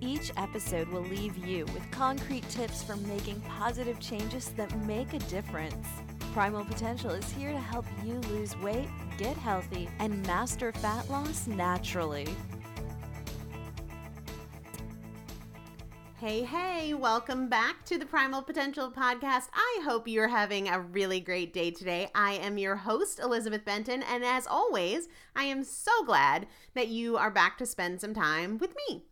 each episode will leave you with concrete tips for making positive changes that make a difference. Primal Potential is here to help you lose weight, get healthy, and master fat loss naturally. Hey, hey, welcome back to the Primal Potential Podcast. I hope you're having a really great day today. I am your host, Elizabeth Benton, and as always, I am so glad that you are back to spend some time with me.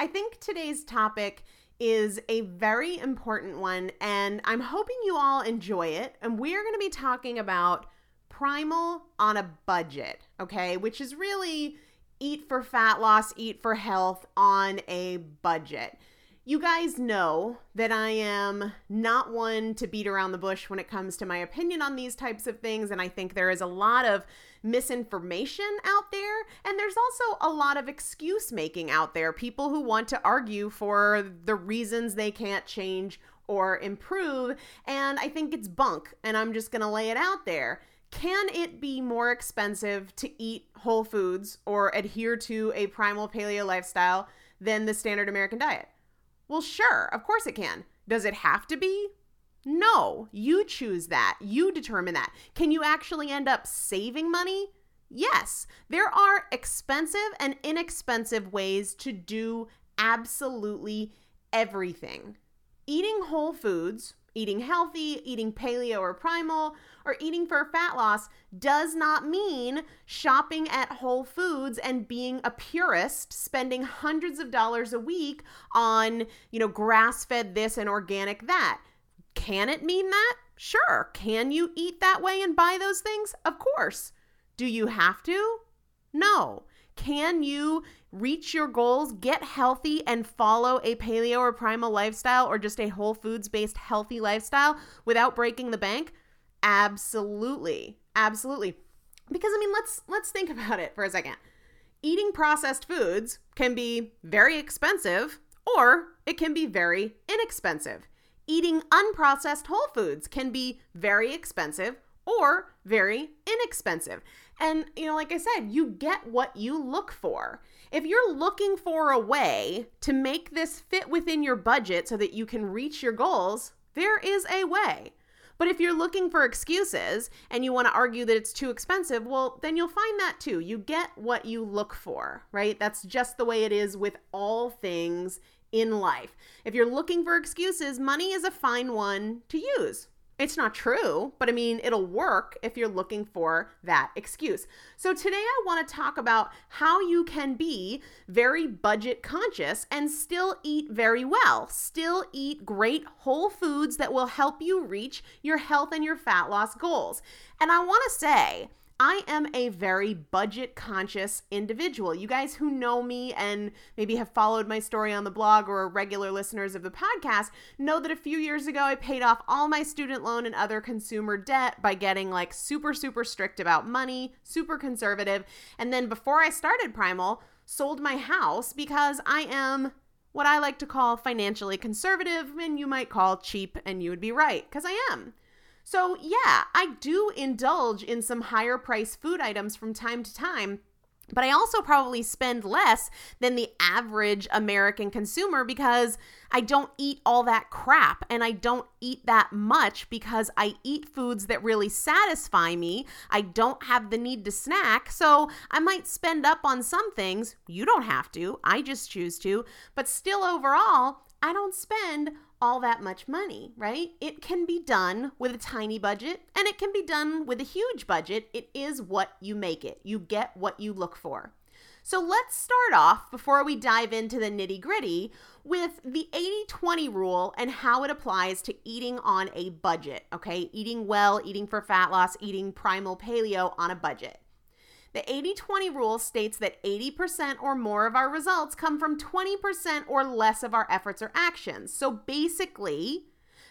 I think today's topic is a very important one, and I'm hoping you all enjoy it. And we're going to be talking about primal on a budget, okay? Which is really eat for fat loss, eat for health on a budget. You guys know that I am not one to beat around the bush when it comes to my opinion on these types of things. And I think there is a lot of misinformation out there. And there's also a lot of excuse making out there. People who want to argue for the reasons they can't change or improve. And I think it's bunk. And I'm just going to lay it out there. Can it be more expensive to eat whole foods or adhere to a primal paleo lifestyle than the standard American diet? Well, sure, of course it can. Does it have to be? No, you choose that. You determine that. Can you actually end up saving money? Yes, there are expensive and inexpensive ways to do absolutely everything. Eating whole foods, eating healthy, eating paleo or primal, or eating for fat loss does not mean shopping at Whole Foods and being a purist, spending hundreds of dollars a week on, you know, grass-fed this and organic that. Can it mean that? Sure. Can you eat that way and buy those things? Of course. Do you have to? No. Can you reach your goals, get healthy, and follow a paleo or primal lifestyle or just a whole foods based healthy lifestyle without breaking the bank? Absolutely. Absolutely. Because I mean, let's let's think about it for a second. Eating processed foods can be very expensive or it can be very inexpensive. Eating unprocessed whole foods can be very expensive or very inexpensive. And, you know, like I said, you get what you look for. If you're looking for a way to make this fit within your budget so that you can reach your goals, there is a way. But if you're looking for excuses and you want to argue that it's too expensive, well, then you'll find that too. You get what you look for, right? That's just the way it is with all things in life. If you're looking for excuses, money is a fine one to use. It's not true, but I mean, it'll work if you're looking for that excuse. So, today I want to talk about how you can be very budget conscious and still eat very well, still eat great whole foods that will help you reach your health and your fat loss goals. And I want to say, I am a very budget conscious individual. You guys who know me and maybe have followed my story on the blog or are regular listeners of the podcast know that a few years ago I paid off all my student loan and other consumer debt by getting like super, super strict about money, super conservative. And then before I started Primal, sold my house because I am what I like to call financially conservative, and you might call cheap, and you would be right, because I am. So, yeah, I do indulge in some higher price food items from time to time. But I also probably spend less than the average American consumer because I don't eat all that crap and I don't eat that much because I eat foods that really satisfy me. I don't have the need to snack. So I might spend up on some things. You don't have to, I just choose to. But still, overall, I don't spend all that much money, right? It can be done with a tiny budget and it can be done with a huge budget. It is what you make it. You get what you look for. So let's start off before we dive into the nitty gritty with the 80 20 rule and how it applies to eating on a budget, okay? Eating well, eating for fat loss, eating primal paleo on a budget. The 80 20 rule states that 80% or more of our results come from 20% or less of our efforts or actions. So basically,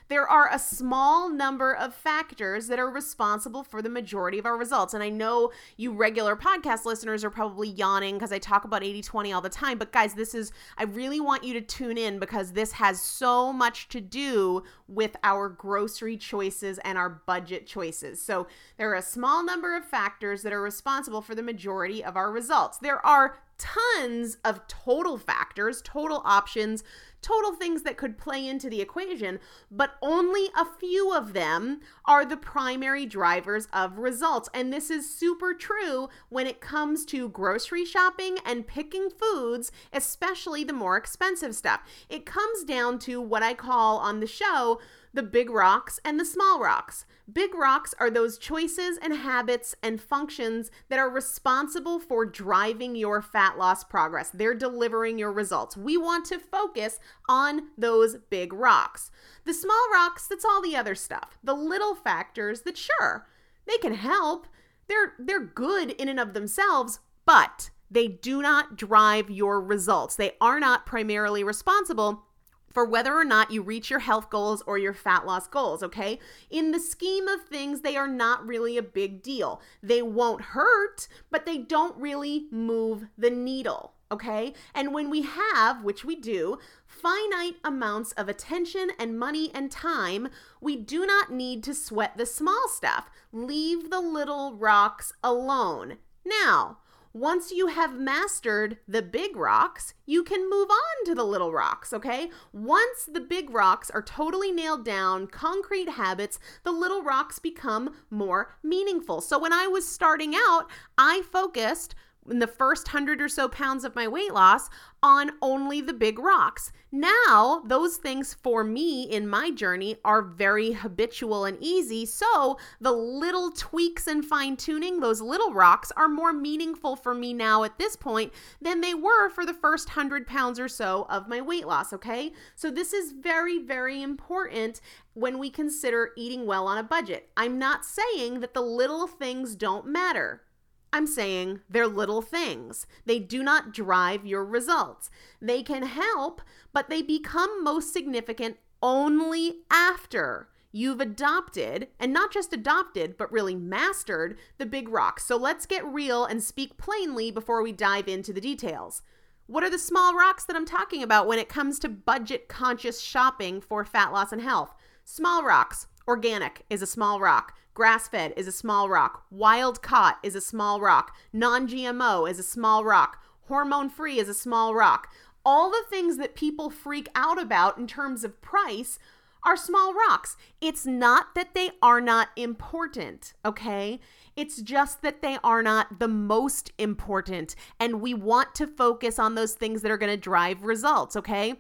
there are a small number of factors that are responsible for the majority of our results. And I know you regular podcast listeners are probably yawning because I talk about 80 20 all the time. But guys, this is, I really want you to tune in because this has so much to do with our grocery choices and our budget choices. So there are a small number of factors that are responsible for the majority of our results. There are tons of total factors, total options, total things that could play into the equation, but only a few of them are the primary drivers of results. And this is super true when it comes to grocery shopping and picking foods, especially the more expensive stuff. It comes down to what I call on the show the big rocks and the small rocks. Big rocks are those choices and habits and functions that are responsible for driving your fat loss progress. They're delivering your results. We want to focus on those big rocks. The small rocks, that's all the other stuff. The little factors that sure, they can help. They're they're good in and of themselves, but they do not drive your results. They are not primarily responsible for whether or not you reach your health goals or your fat loss goals, okay? In the scheme of things, they are not really a big deal. They won't hurt, but they don't really move the needle, okay? And when we have, which we do, finite amounts of attention and money and time, we do not need to sweat the small stuff. Leave the little rocks alone. Now, once you have mastered the big rocks, you can move on to the little rocks, okay? Once the big rocks are totally nailed down, concrete habits, the little rocks become more meaningful. So when I was starting out, I focused in the first hundred or so pounds of my weight loss on only the big rocks. Now, those things for me in my journey are very habitual and easy. So, the little tweaks and fine tuning, those little rocks, are more meaningful for me now at this point than they were for the first hundred pounds or so of my weight loss. Okay. So, this is very, very important when we consider eating well on a budget. I'm not saying that the little things don't matter. I'm saying they're little things. They do not drive your results. They can help, but they become most significant only after you've adopted, and not just adopted, but really mastered the big rocks. So let's get real and speak plainly before we dive into the details. What are the small rocks that I'm talking about when it comes to budget conscious shopping for fat loss and health? Small rocks. Organic is a small rock. Grass fed is a small rock. Wild caught is a small rock. Non GMO is a small rock. Hormone free is a small rock. All the things that people freak out about in terms of price are small rocks. It's not that they are not important, okay? It's just that they are not the most important. And we want to focus on those things that are going to drive results, okay?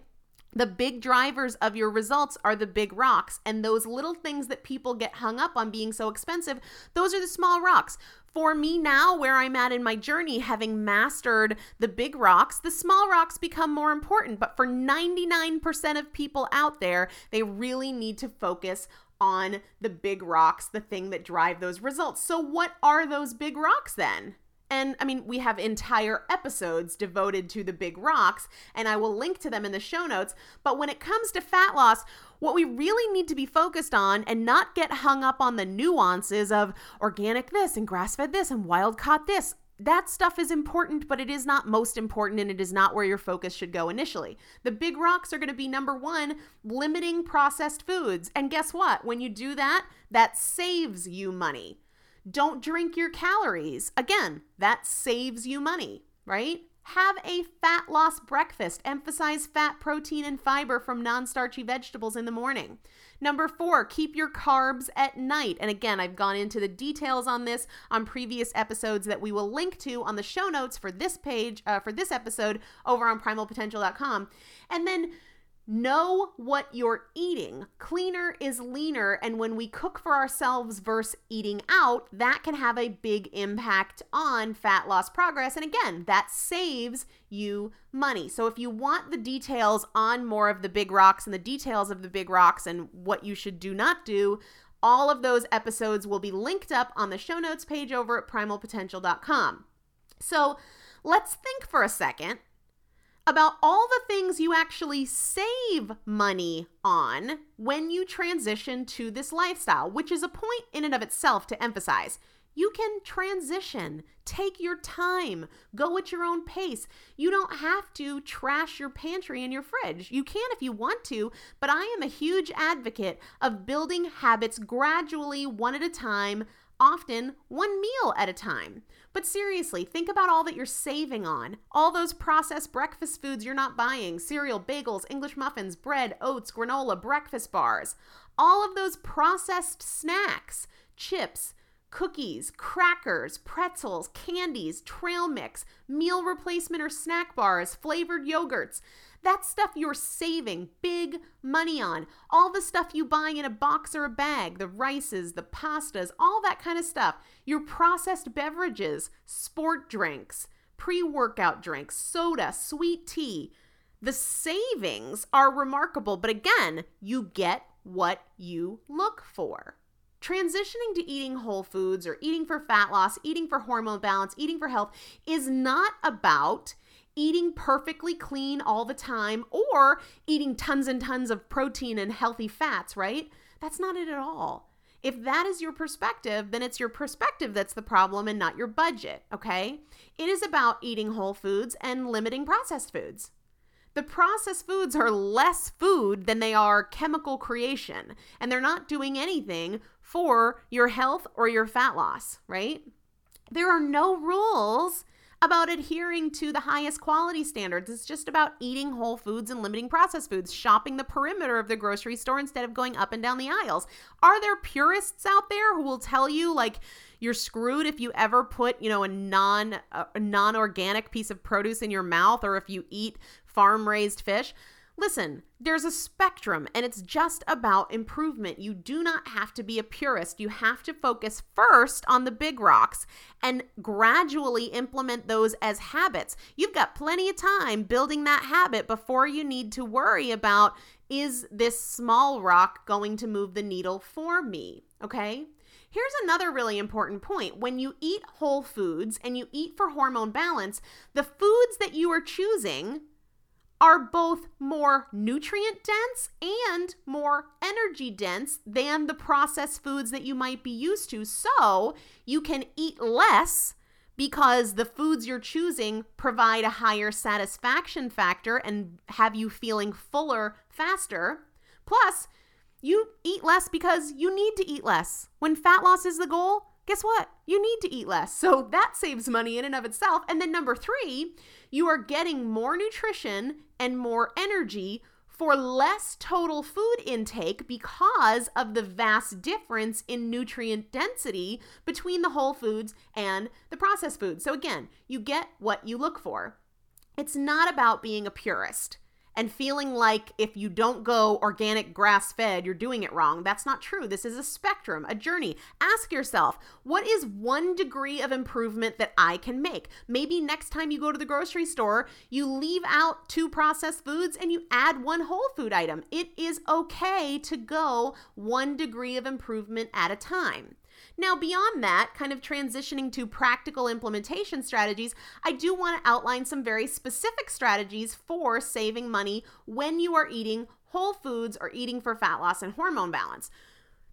The big drivers of your results are the big rocks, and those little things that people get hung up on being so expensive, those are the small rocks. For me now, where I'm at in my journey, having mastered the big rocks, the small rocks become more important. But for 99% of people out there, they really need to focus on the big rocks, the thing that drive those results. So, what are those big rocks then? And I mean, we have entire episodes devoted to the big rocks, and I will link to them in the show notes. But when it comes to fat loss, what we really need to be focused on and not get hung up on the nuances of organic this and grass fed this and wild caught this. That stuff is important, but it is not most important and it is not where your focus should go initially. The big rocks are going to be number one, limiting processed foods. And guess what? When you do that, that saves you money. Don't drink your calories. Again, that saves you money, right? Have a fat loss breakfast. Emphasize fat, protein, and fiber from non starchy vegetables in the morning. Number four, keep your carbs at night. And again, I've gone into the details on this on previous episodes that we will link to on the show notes for this page, uh, for this episode over on primalpotential.com. And then Know what you're eating. Cleaner is leaner. And when we cook for ourselves versus eating out, that can have a big impact on fat loss progress. And again, that saves you money. So if you want the details on more of the big rocks and the details of the big rocks and what you should do not do, all of those episodes will be linked up on the show notes page over at primalpotential.com. So let's think for a second about all the things you actually save money on when you transition to this lifestyle, which is a point in and of itself to emphasize. You can transition, take your time, go at your own pace. You don't have to trash your pantry and your fridge. You can if you want to, but I am a huge advocate of building habits gradually, one at a time, often one meal at a time. But seriously, think about all that you're saving on. All those processed breakfast foods you're not buying cereal, bagels, English muffins, bread, oats, granola, breakfast bars. All of those processed snacks, chips, cookies, crackers, pretzels, candies, trail mix, meal replacement or snack bars, flavored yogurts. That's stuff you're saving big money on. All the stuff you buy in a box or a bag, the rices, the pastas, all that kind of stuff. Your processed beverages, sport drinks, pre workout drinks, soda, sweet tea. The savings are remarkable, but again, you get what you look for. Transitioning to eating whole foods or eating for fat loss, eating for hormone balance, eating for health is not about eating perfectly clean all the time or eating tons and tons of protein and healthy fats, right? That's not it at all. If that is your perspective, then it's your perspective that's the problem and not your budget, okay? It is about eating whole foods and limiting processed foods. The processed foods are less food than they are chemical creation, and they're not doing anything for your health or your fat loss, right? There are no rules about adhering to the highest quality standards. It's just about eating whole foods and limiting processed foods, shopping the perimeter of the grocery store instead of going up and down the aisles. Are there purists out there who will tell you like you're screwed if you ever put, you know, a non a non-organic piece of produce in your mouth or if you eat farm-raised fish? Listen, there's a spectrum and it's just about improvement. You do not have to be a purist. You have to focus first on the big rocks and gradually implement those as habits. You've got plenty of time building that habit before you need to worry about is this small rock going to move the needle for me? Okay? Here's another really important point. When you eat whole foods and you eat for hormone balance, the foods that you are choosing are both more nutrient dense and more energy dense than the processed foods that you might be used to. So you can eat less because the foods you're choosing provide a higher satisfaction factor and have you feeling fuller faster. Plus, you eat less because you need to eat less. When fat loss is the goal, guess what? You need to eat less. So that saves money in and of itself. And then number three, you are getting more nutrition and more energy for less total food intake because of the vast difference in nutrient density between the whole foods and the processed foods. So, again, you get what you look for. It's not about being a purist and feeling like if you don't go organic grass fed, you're doing it wrong. That's not true. This is a spectrum, a journey. Ask yourself, what is one degree of improvement that I can make? Maybe next time you go to the grocery store, you leave out two processed foods and you add one whole food item. It is okay to go one degree of improvement at a time. Now, beyond that, kind of transitioning to practical implementation strategies, I do want to outline some very specific strategies for saving money when you are eating whole foods or eating for fat loss and hormone balance.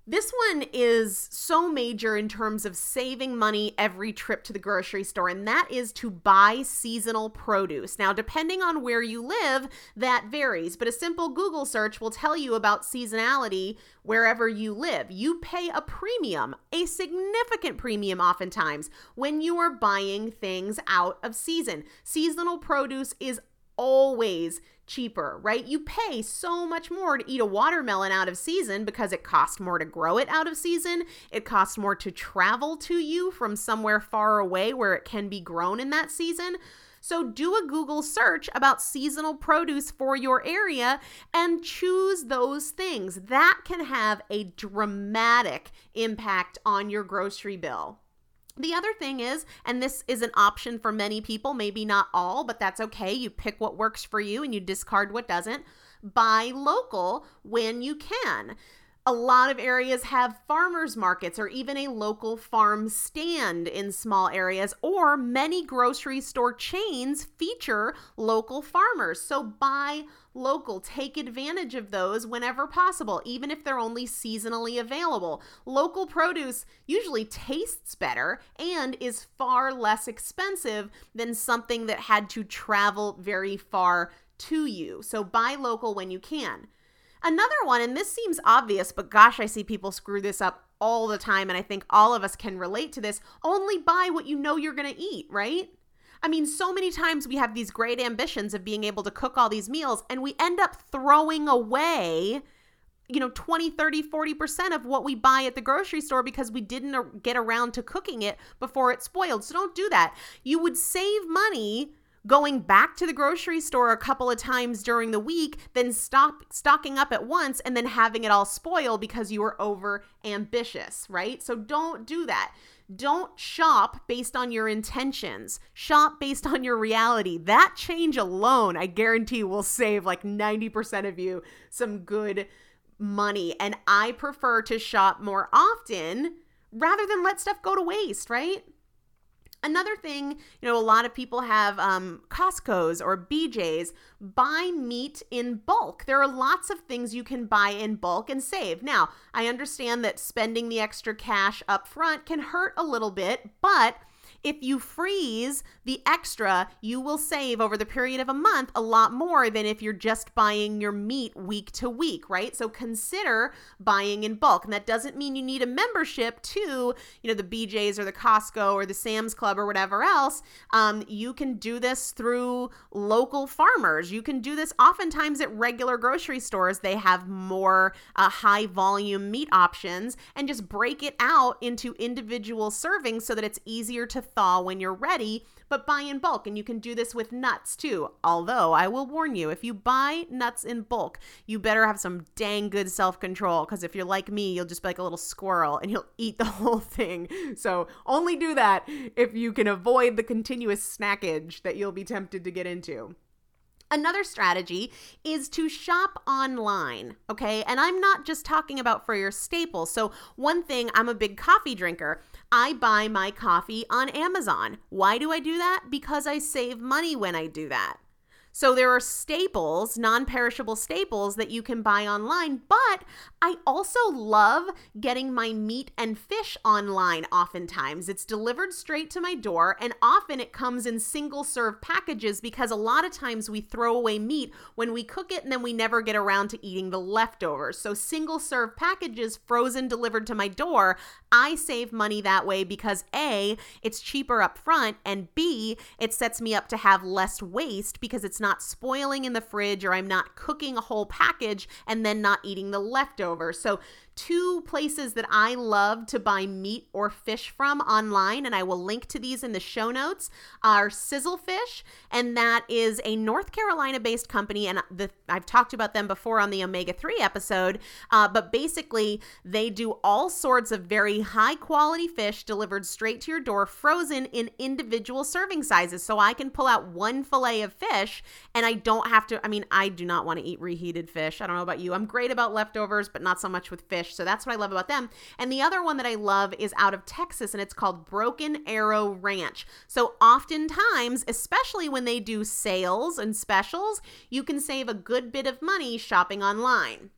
This one is so major in terms of saving money every trip to the grocery store, and that is to buy seasonal produce. Now, depending on where you live, that varies, but a simple Google search will tell you about seasonality wherever you live. You pay a premium, a significant premium oftentimes, when you are buying things out of season. Seasonal produce is always cheaper, right? You pay so much more to eat a watermelon out of season because it costs more to grow it out of season. It costs more to travel to you from somewhere far away where it can be grown in that season. So do a Google search about seasonal produce for your area and choose those things. That can have a dramatic impact on your grocery bill. The other thing is, and this is an option for many people, maybe not all, but that's okay. You pick what works for you and you discard what doesn't. Buy local when you can. A lot of areas have farmers markets or even a local farm stand in small areas, or many grocery store chains feature local farmers. So buy local. Take advantage of those whenever possible, even if they're only seasonally available. Local produce usually tastes better and is far less expensive than something that had to travel very far to you. So buy local when you can. Another one, and this seems obvious, but gosh, I see people screw this up all the time, and I think all of us can relate to this. Only buy what you know you're going to eat, right? I mean, so many times we have these great ambitions of being able to cook all these meals, and we end up throwing away you know 20 30 40% of what we buy at the grocery store because we didn't get around to cooking it before it spoiled so don't do that you would save money going back to the grocery store a couple of times during the week then stop stocking up at once and then having it all spoil because you were over ambitious right so don't do that don't shop based on your intentions. Shop based on your reality. That change alone, I guarantee, will save like 90% of you some good money. And I prefer to shop more often rather than let stuff go to waste, right? Another thing, you know, a lot of people have um, Costco's or BJ's buy meat in bulk. There are lots of things you can buy in bulk and save. Now, I understand that spending the extra cash up front can hurt a little bit, but if you freeze the extra, you will save over the period of a month a lot more than if you're just buying your meat week to week, right? So consider buying in bulk. And that doesn't mean you need a membership to, you know, the BJ's or the Costco or the Sam's Club or whatever else. Um, you can do this through local farmers. You can do this oftentimes at regular grocery stores. They have more uh, high volume meat options and just break it out into individual servings so that it's easier to thaw when you're ready, but buy in bulk. And you can do this with nuts too. Although I will warn you, if you buy nuts in bulk, you better have some dang good self control. Because if you're like me, you'll just be like a little squirrel and you'll eat the whole thing. So only do that if you can avoid the continuous snackage that you'll be tempted to get into. Another strategy is to shop online, okay? And I'm not just talking about for your staples. So, one thing, I'm a big coffee drinker. I buy my coffee on Amazon. Why do I do that? Because I save money when I do that. So there are staples, non perishable staples that you can buy online, but I also love getting my meat and fish online oftentimes. It's delivered straight to my door, and often it comes in single serve packages because a lot of times we throw away meat when we cook it and then we never get around to eating the leftovers. So, single serve packages, frozen, delivered to my door, I save money that way because A, it's cheaper up front, and B, it sets me up to have less waste because it's not spoiling in the fridge or I'm not cooking a whole package and then not eating the leftovers. So two places that I love to buy meat or fish from online, and I will link to these in the show notes, are Sizzlefish, and that is a North Carolina based company. And the, I've talked about them before on the omega 3 episode, uh, but basically, they do all sorts of very high quality fish delivered straight to your door, frozen in individual serving sizes. So I can pull out one fillet of fish and I don't have to. I mean, I do not want to eat reheated fish. I don't know about you. I'm great about leftovers, but not so much with fish So that's what I love about them. And the other one that I love is out of Texas and it's called Broken Arrow Ranch. So oftentimes, especially when they do sales and specials, you can save a good bit of money shopping online.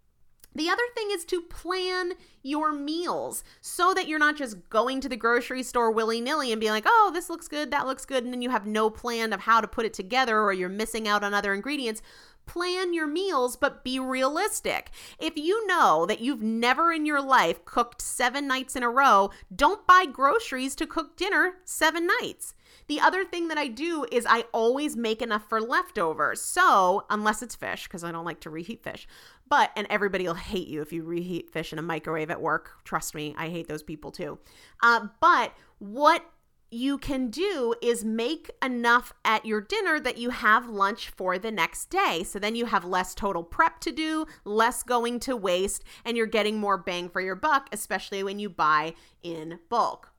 The other thing is to plan your meals so that you're not just going to the grocery store willy nilly and being like, oh, this looks good, that looks good, and then you have no plan of how to put it together or you're missing out on other ingredients plan your meals, but be realistic. If you know that you've never in your life cooked seven nights in a row, don't buy groceries to cook dinner seven nights. The other thing that I do is I always make enough for leftovers. So, unless it's fish, because I don't like to reheat fish, but, and everybody will hate you if you reheat fish in a microwave at work. Trust me, I hate those people too. Uh, but what you can do is make enough at your dinner that you have lunch for the next day. So then you have less total prep to do, less going to waste, and you're getting more bang for your buck, especially when you buy in bulk.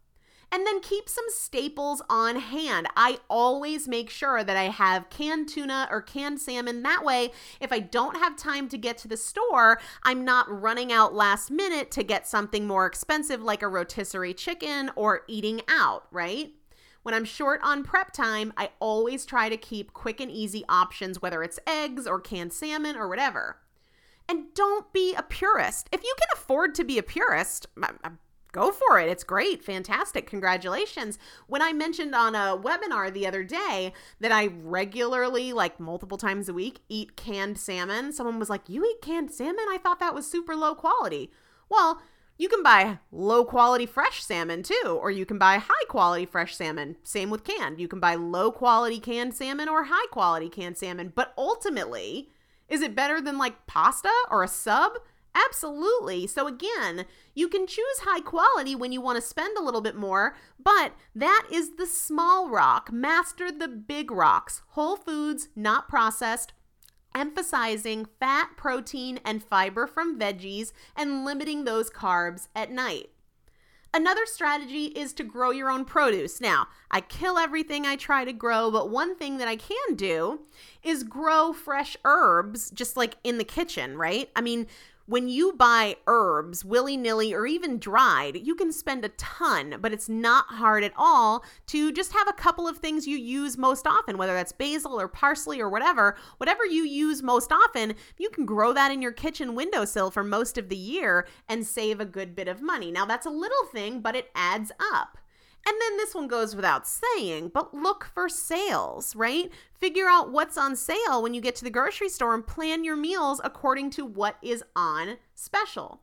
And then keep some staples on hand. I always make sure that I have canned tuna or canned salmon. That way, if I don't have time to get to the store, I'm not running out last minute to get something more expensive like a rotisserie chicken or eating out, right? When I'm short on prep time, I always try to keep quick and easy options, whether it's eggs or canned salmon or whatever. And don't be a purist. If you can afford to be a purist, go for it. It's great. Fantastic. Congratulations. When I mentioned on a webinar the other day that I regularly, like multiple times a week, eat canned salmon, someone was like, You eat canned salmon? I thought that was super low quality. Well, you can buy low quality fresh salmon too, or you can buy high quality fresh salmon. Same with canned. You can buy low quality canned salmon or high quality canned salmon. But ultimately, is it better than like pasta or a sub? Absolutely. So, again, you can choose high quality when you want to spend a little bit more, but that is the small rock. Master the big rocks. Whole foods, not processed, emphasizing fat, protein, and fiber from veggies and limiting those carbs at night. Another strategy is to grow your own produce. Now, I kill everything I try to grow, but one thing that I can do is grow fresh herbs just like in the kitchen, right? I mean, when you buy herbs willy nilly or even dried, you can spend a ton, but it's not hard at all to just have a couple of things you use most often, whether that's basil or parsley or whatever. Whatever you use most often, you can grow that in your kitchen windowsill for most of the year and save a good bit of money. Now, that's a little thing, but it adds up. And then this one goes without saying, but look for sales, right? Figure out what's on sale when you get to the grocery store and plan your meals according to what is on special.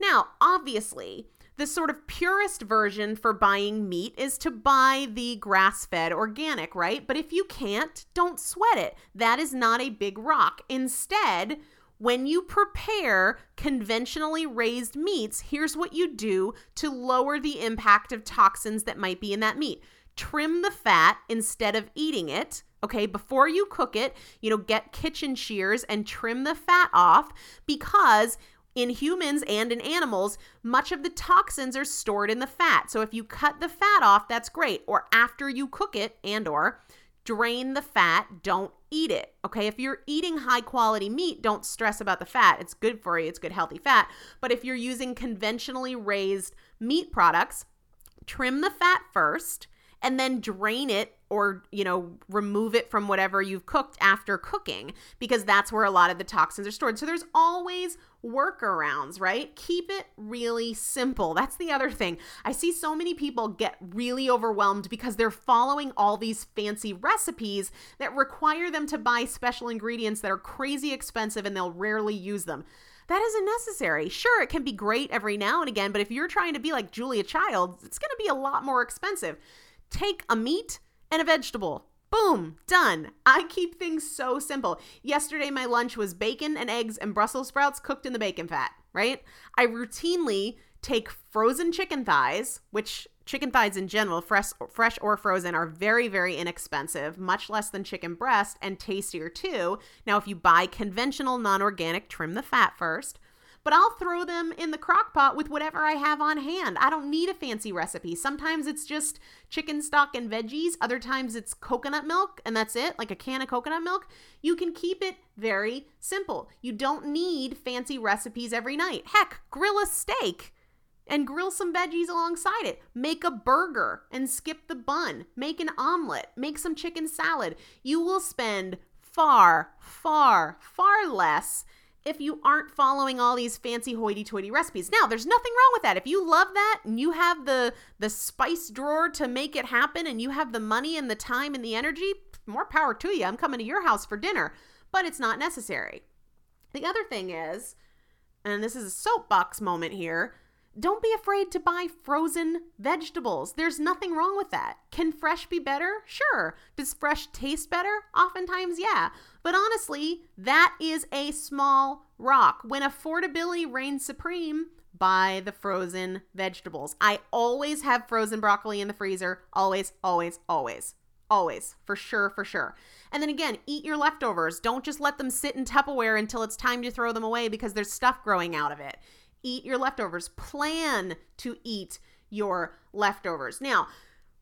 Now, obviously, the sort of purest version for buying meat is to buy the grass fed organic, right? But if you can't, don't sweat it. That is not a big rock. Instead, when you prepare conventionally raised meats, here's what you do to lower the impact of toxins that might be in that meat. Trim the fat instead of eating it. Okay, before you cook it, you know, get kitchen shears and trim the fat off because in humans and in animals, much of the toxins are stored in the fat. So if you cut the fat off, that's great. Or after you cook it and or drain the fat, don't eat it. Okay, if you're eating high quality meat, don't stress about the fat. It's good for you, it's good, healthy fat. But if you're using conventionally raised meat products, trim the fat first and then drain it or you know remove it from whatever you've cooked after cooking because that's where a lot of the toxins are stored. So there's always workarounds right? Keep it really simple. That's the other thing. I see so many people get really overwhelmed because they're following all these fancy recipes that require them to buy special ingredients that are crazy expensive and they'll rarely use them. That isn't necessary. Sure, it can be great every now and again, but if you're trying to be like Julia Child, it's going to be a lot more expensive. Take a meat and a vegetable. Boom, done. I keep things so simple. Yesterday, my lunch was bacon and eggs and Brussels sprouts cooked in the bacon fat, right? I routinely take frozen chicken thighs, which chicken thighs in general, fresh, fresh or frozen, are very, very inexpensive, much less than chicken breast, and tastier too. Now, if you buy conventional non organic, trim the fat first but I'll throw them in the crock pot with whatever I have on hand. I don't need a fancy recipe. Sometimes it's just chicken stock and veggies, other times it's coconut milk, and that's it, like a can of coconut milk. You can keep it very simple. You don't need fancy recipes every night. Heck, grill a steak and grill some veggies alongside it. Make a burger and skip the bun. Make an omelet. Make some chicken salad. You will spend far, far, far less if you aren't following all these fancy hoity-toity recipes. Now, there's nothing wrong with that. If you love that and you have the the spice drawer to make it happen and you have the money and the time and the energy, more power to you. I'm coming to your house for dinner, but it's not necessary. The other thing is, and this is a soapbox moment here, don't be afraid to buy frozen vegetables. There's nothing wrong with that. Can fresh be better? Sure. Does fresh taste better? Oftentimes, yeah. But honestly, that is a small rock. When affordability reigns supreme, buy the frozen vegetables. I always have frozen broccoli in the freezer. Always, always, always. Always, for sure, for sure. And then again, eat your leftovers. Don't just let them sit in Tupperware until it's time to throw them away because there's stuff growing out of it eat your leftovers. Plan to eat your leftovers. Now,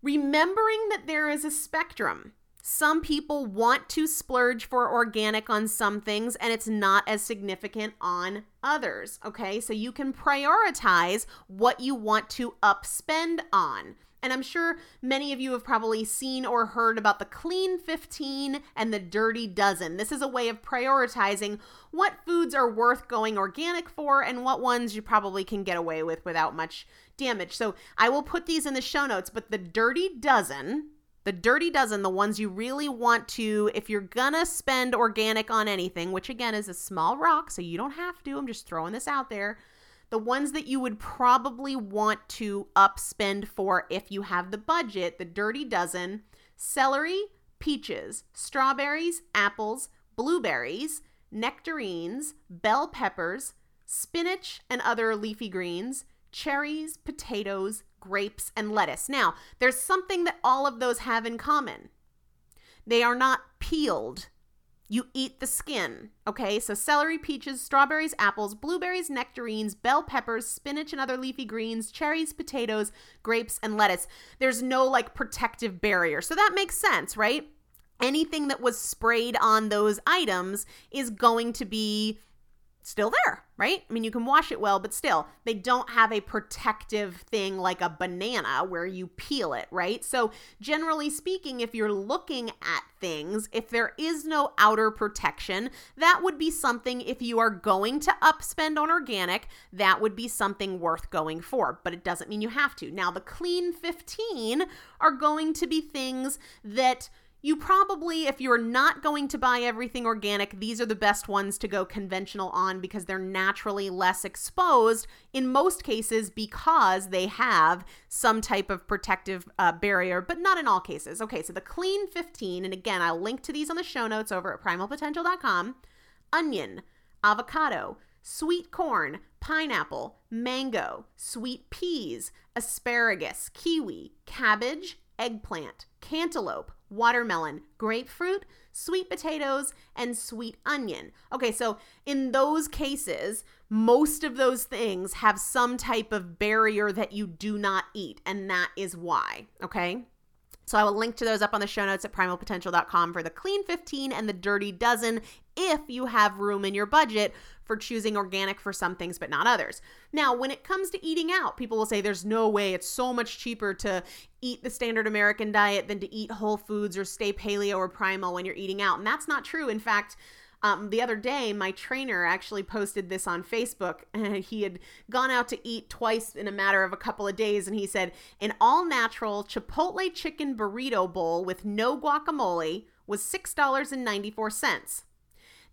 remembering that there is a spectrum. Some people want to splurge for organic on some things and it's not as significant on others. Okay, so you can prioritize what you want to upspend on. And I'm sure many of you have probably seen or heard about the Clean 15 and the Dirty Dozen. This is a way of prioritizing what foods are worth going organic for and what ones you probably can get away with without much damage. So I will put these in the show notes, but the Dirty Dozen the dirty dozen, the ones you really want to, if you're gonna spend organic on anything, which again is a small rock, so you don't have to, I'm just throwing this out there. The ones that you would probably want to upspend for if you have the budget, the dirty dozen celery, peaches, strawberries, apples, blueberries, nectarines, bell peppers, spinach and other leafy greens, cherries, potatoes, grapes, and lettuce. Now, there's something that all of those have in common they are not peeled. You eat the skin. Okay, so celery, peaches, strawberries, apples, blueberries, nectarines, bell peppers, spinach and other leafy greens, cherries, potatoes, grapes, and lettuce. There's no like protective barrier. So that makes sense, right? Anything that was sprayed on those items is going to be still there, right? I mean, you can wash it well, but still, they don't have a protective thing like a banana where you peel it, right? So, generally speaking, if you're looking at things, if there is no outer protection, that would be something, if you are going to upspend on organic, that would be something worth going for, but it doesn't mean you have to. Now, the clean 15 are going to be things that you probably, if you're not going to buy everything organic, these are the best ones to go conventional on because they're naturally less exposed in most cases because they have some type of protective uh, barrier, but not in all cases. Okay, so the Clean 15, and again, I'll link to these on the show notes over at primalpotential.com onion, avocado, sweet corn, pineapple, mango, sweet peas, asparagus, kiwi, cabbage, eggplant, cantaloupe, watermelon, grapefruit, sweet potatoes, and sweet onion. Okay, so in those cases, most of those things have some type of barrier that you do not eat, and that is why. Okay. So I will link to those up on the show notes at primalpotential.com for the clean 15 and the dirty dozen if you have room in your budget for choosing organic for some things but not others. Now, when it comes to eating out, people will say there's no way it's so much cheaper to eat the standard American diet than to eat whole foods or stay paleo or primal when you're eating out. And that's not true. In fact, um, the other day, my trainer actually posted this on Facebook. He had gone out to eat twice in a matter of a couple of days. And he said, an all natural Chipotle chicken burrito bowl with no guacamole was $6.94.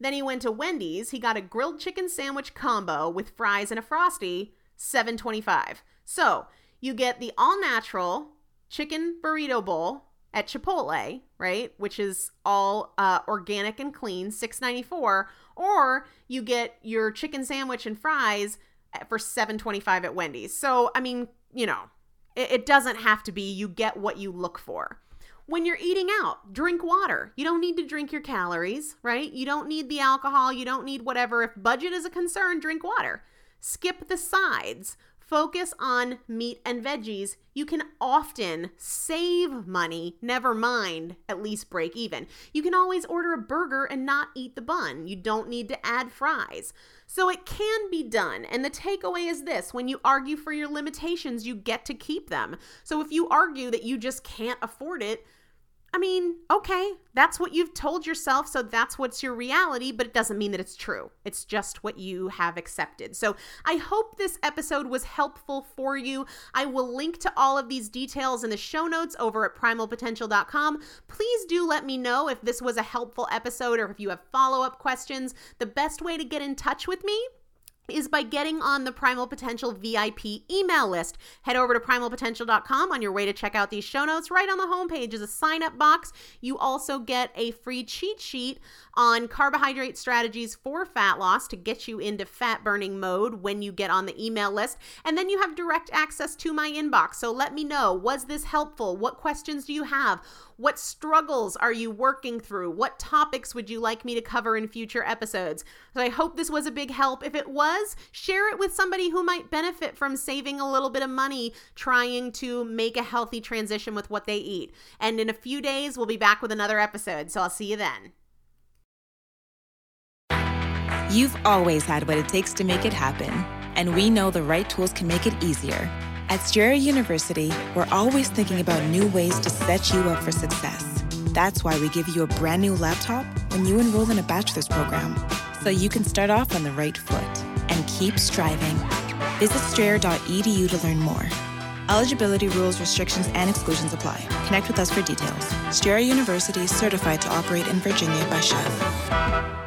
Then he went to Wendy's. He got a grilled chicken sandwich combo with fries and a frosty, 7.25. So you get the all natural chicken burrito bowl at Chipotle, right, which is all uh, organic and clean, 6.94, or you get your chicken sandwich and fries for 7.25 at Wendy's. So I mean, you know, it, it doesn't have to be. You get what you look for. When you're eating out, drink water. You don't need to drink your calories, right? You don't need the alcohol. You don't need whatever. If budget is a concern, drink water. Skip the sides focus on meat and veggies, you can often save money, never mind at least break even. You can always order a burger and not eat the bun. You don't need to add fries. So it can be done. And the takeaway is this when you argue for your limitations, you get to keep them. So if you argue that you just can't afford it, I mean, okay, that's what you've told yourself, so that's what's your reality, but it doesn't mean that it's true. It's just what you have accepted. So I hope this episode was helpful for you. I will link to all of these details in the show notes over at primalpotential.com. Please do let me know if this was a helpful episode or if you have follow up questions. The best way to get in touch with me is by getting on the Primal Potential VIP email list. Head over to primalpotential.com on your way to check out these show notes. Right on the homepage is a sign up box. You also get a free cheat sheet on carbohydrate strategies for fat loss to get you into fat burning mode when you get on the email list. And then you have direct access to my inbox. So let me know was this helpful? What questions do you have? What struggles are you working through? What topics would you like me to cover in future episodes? So I hope this was a big help. If it was, share it with somebody who might benefit from saving a little bit of money trying to make a healthy transition with what they eat. And in a few days, we'll be back with another episode. So I'll see you then. You've always had what it takes to make it happen, and we know the right tools can make it easier. At Strayer University, we're always thinking about new ways to set you up for success. That's why we give you a brand new laptop when you enroll in a bachelor's program, so you can start off on the right foot and keep striving. Visit strayer.edu to learn more. Eligibility rules, restrictions, and exclusions apply. Connect with us for details. Strayer University is certified to operate in Virginia by SCHEV.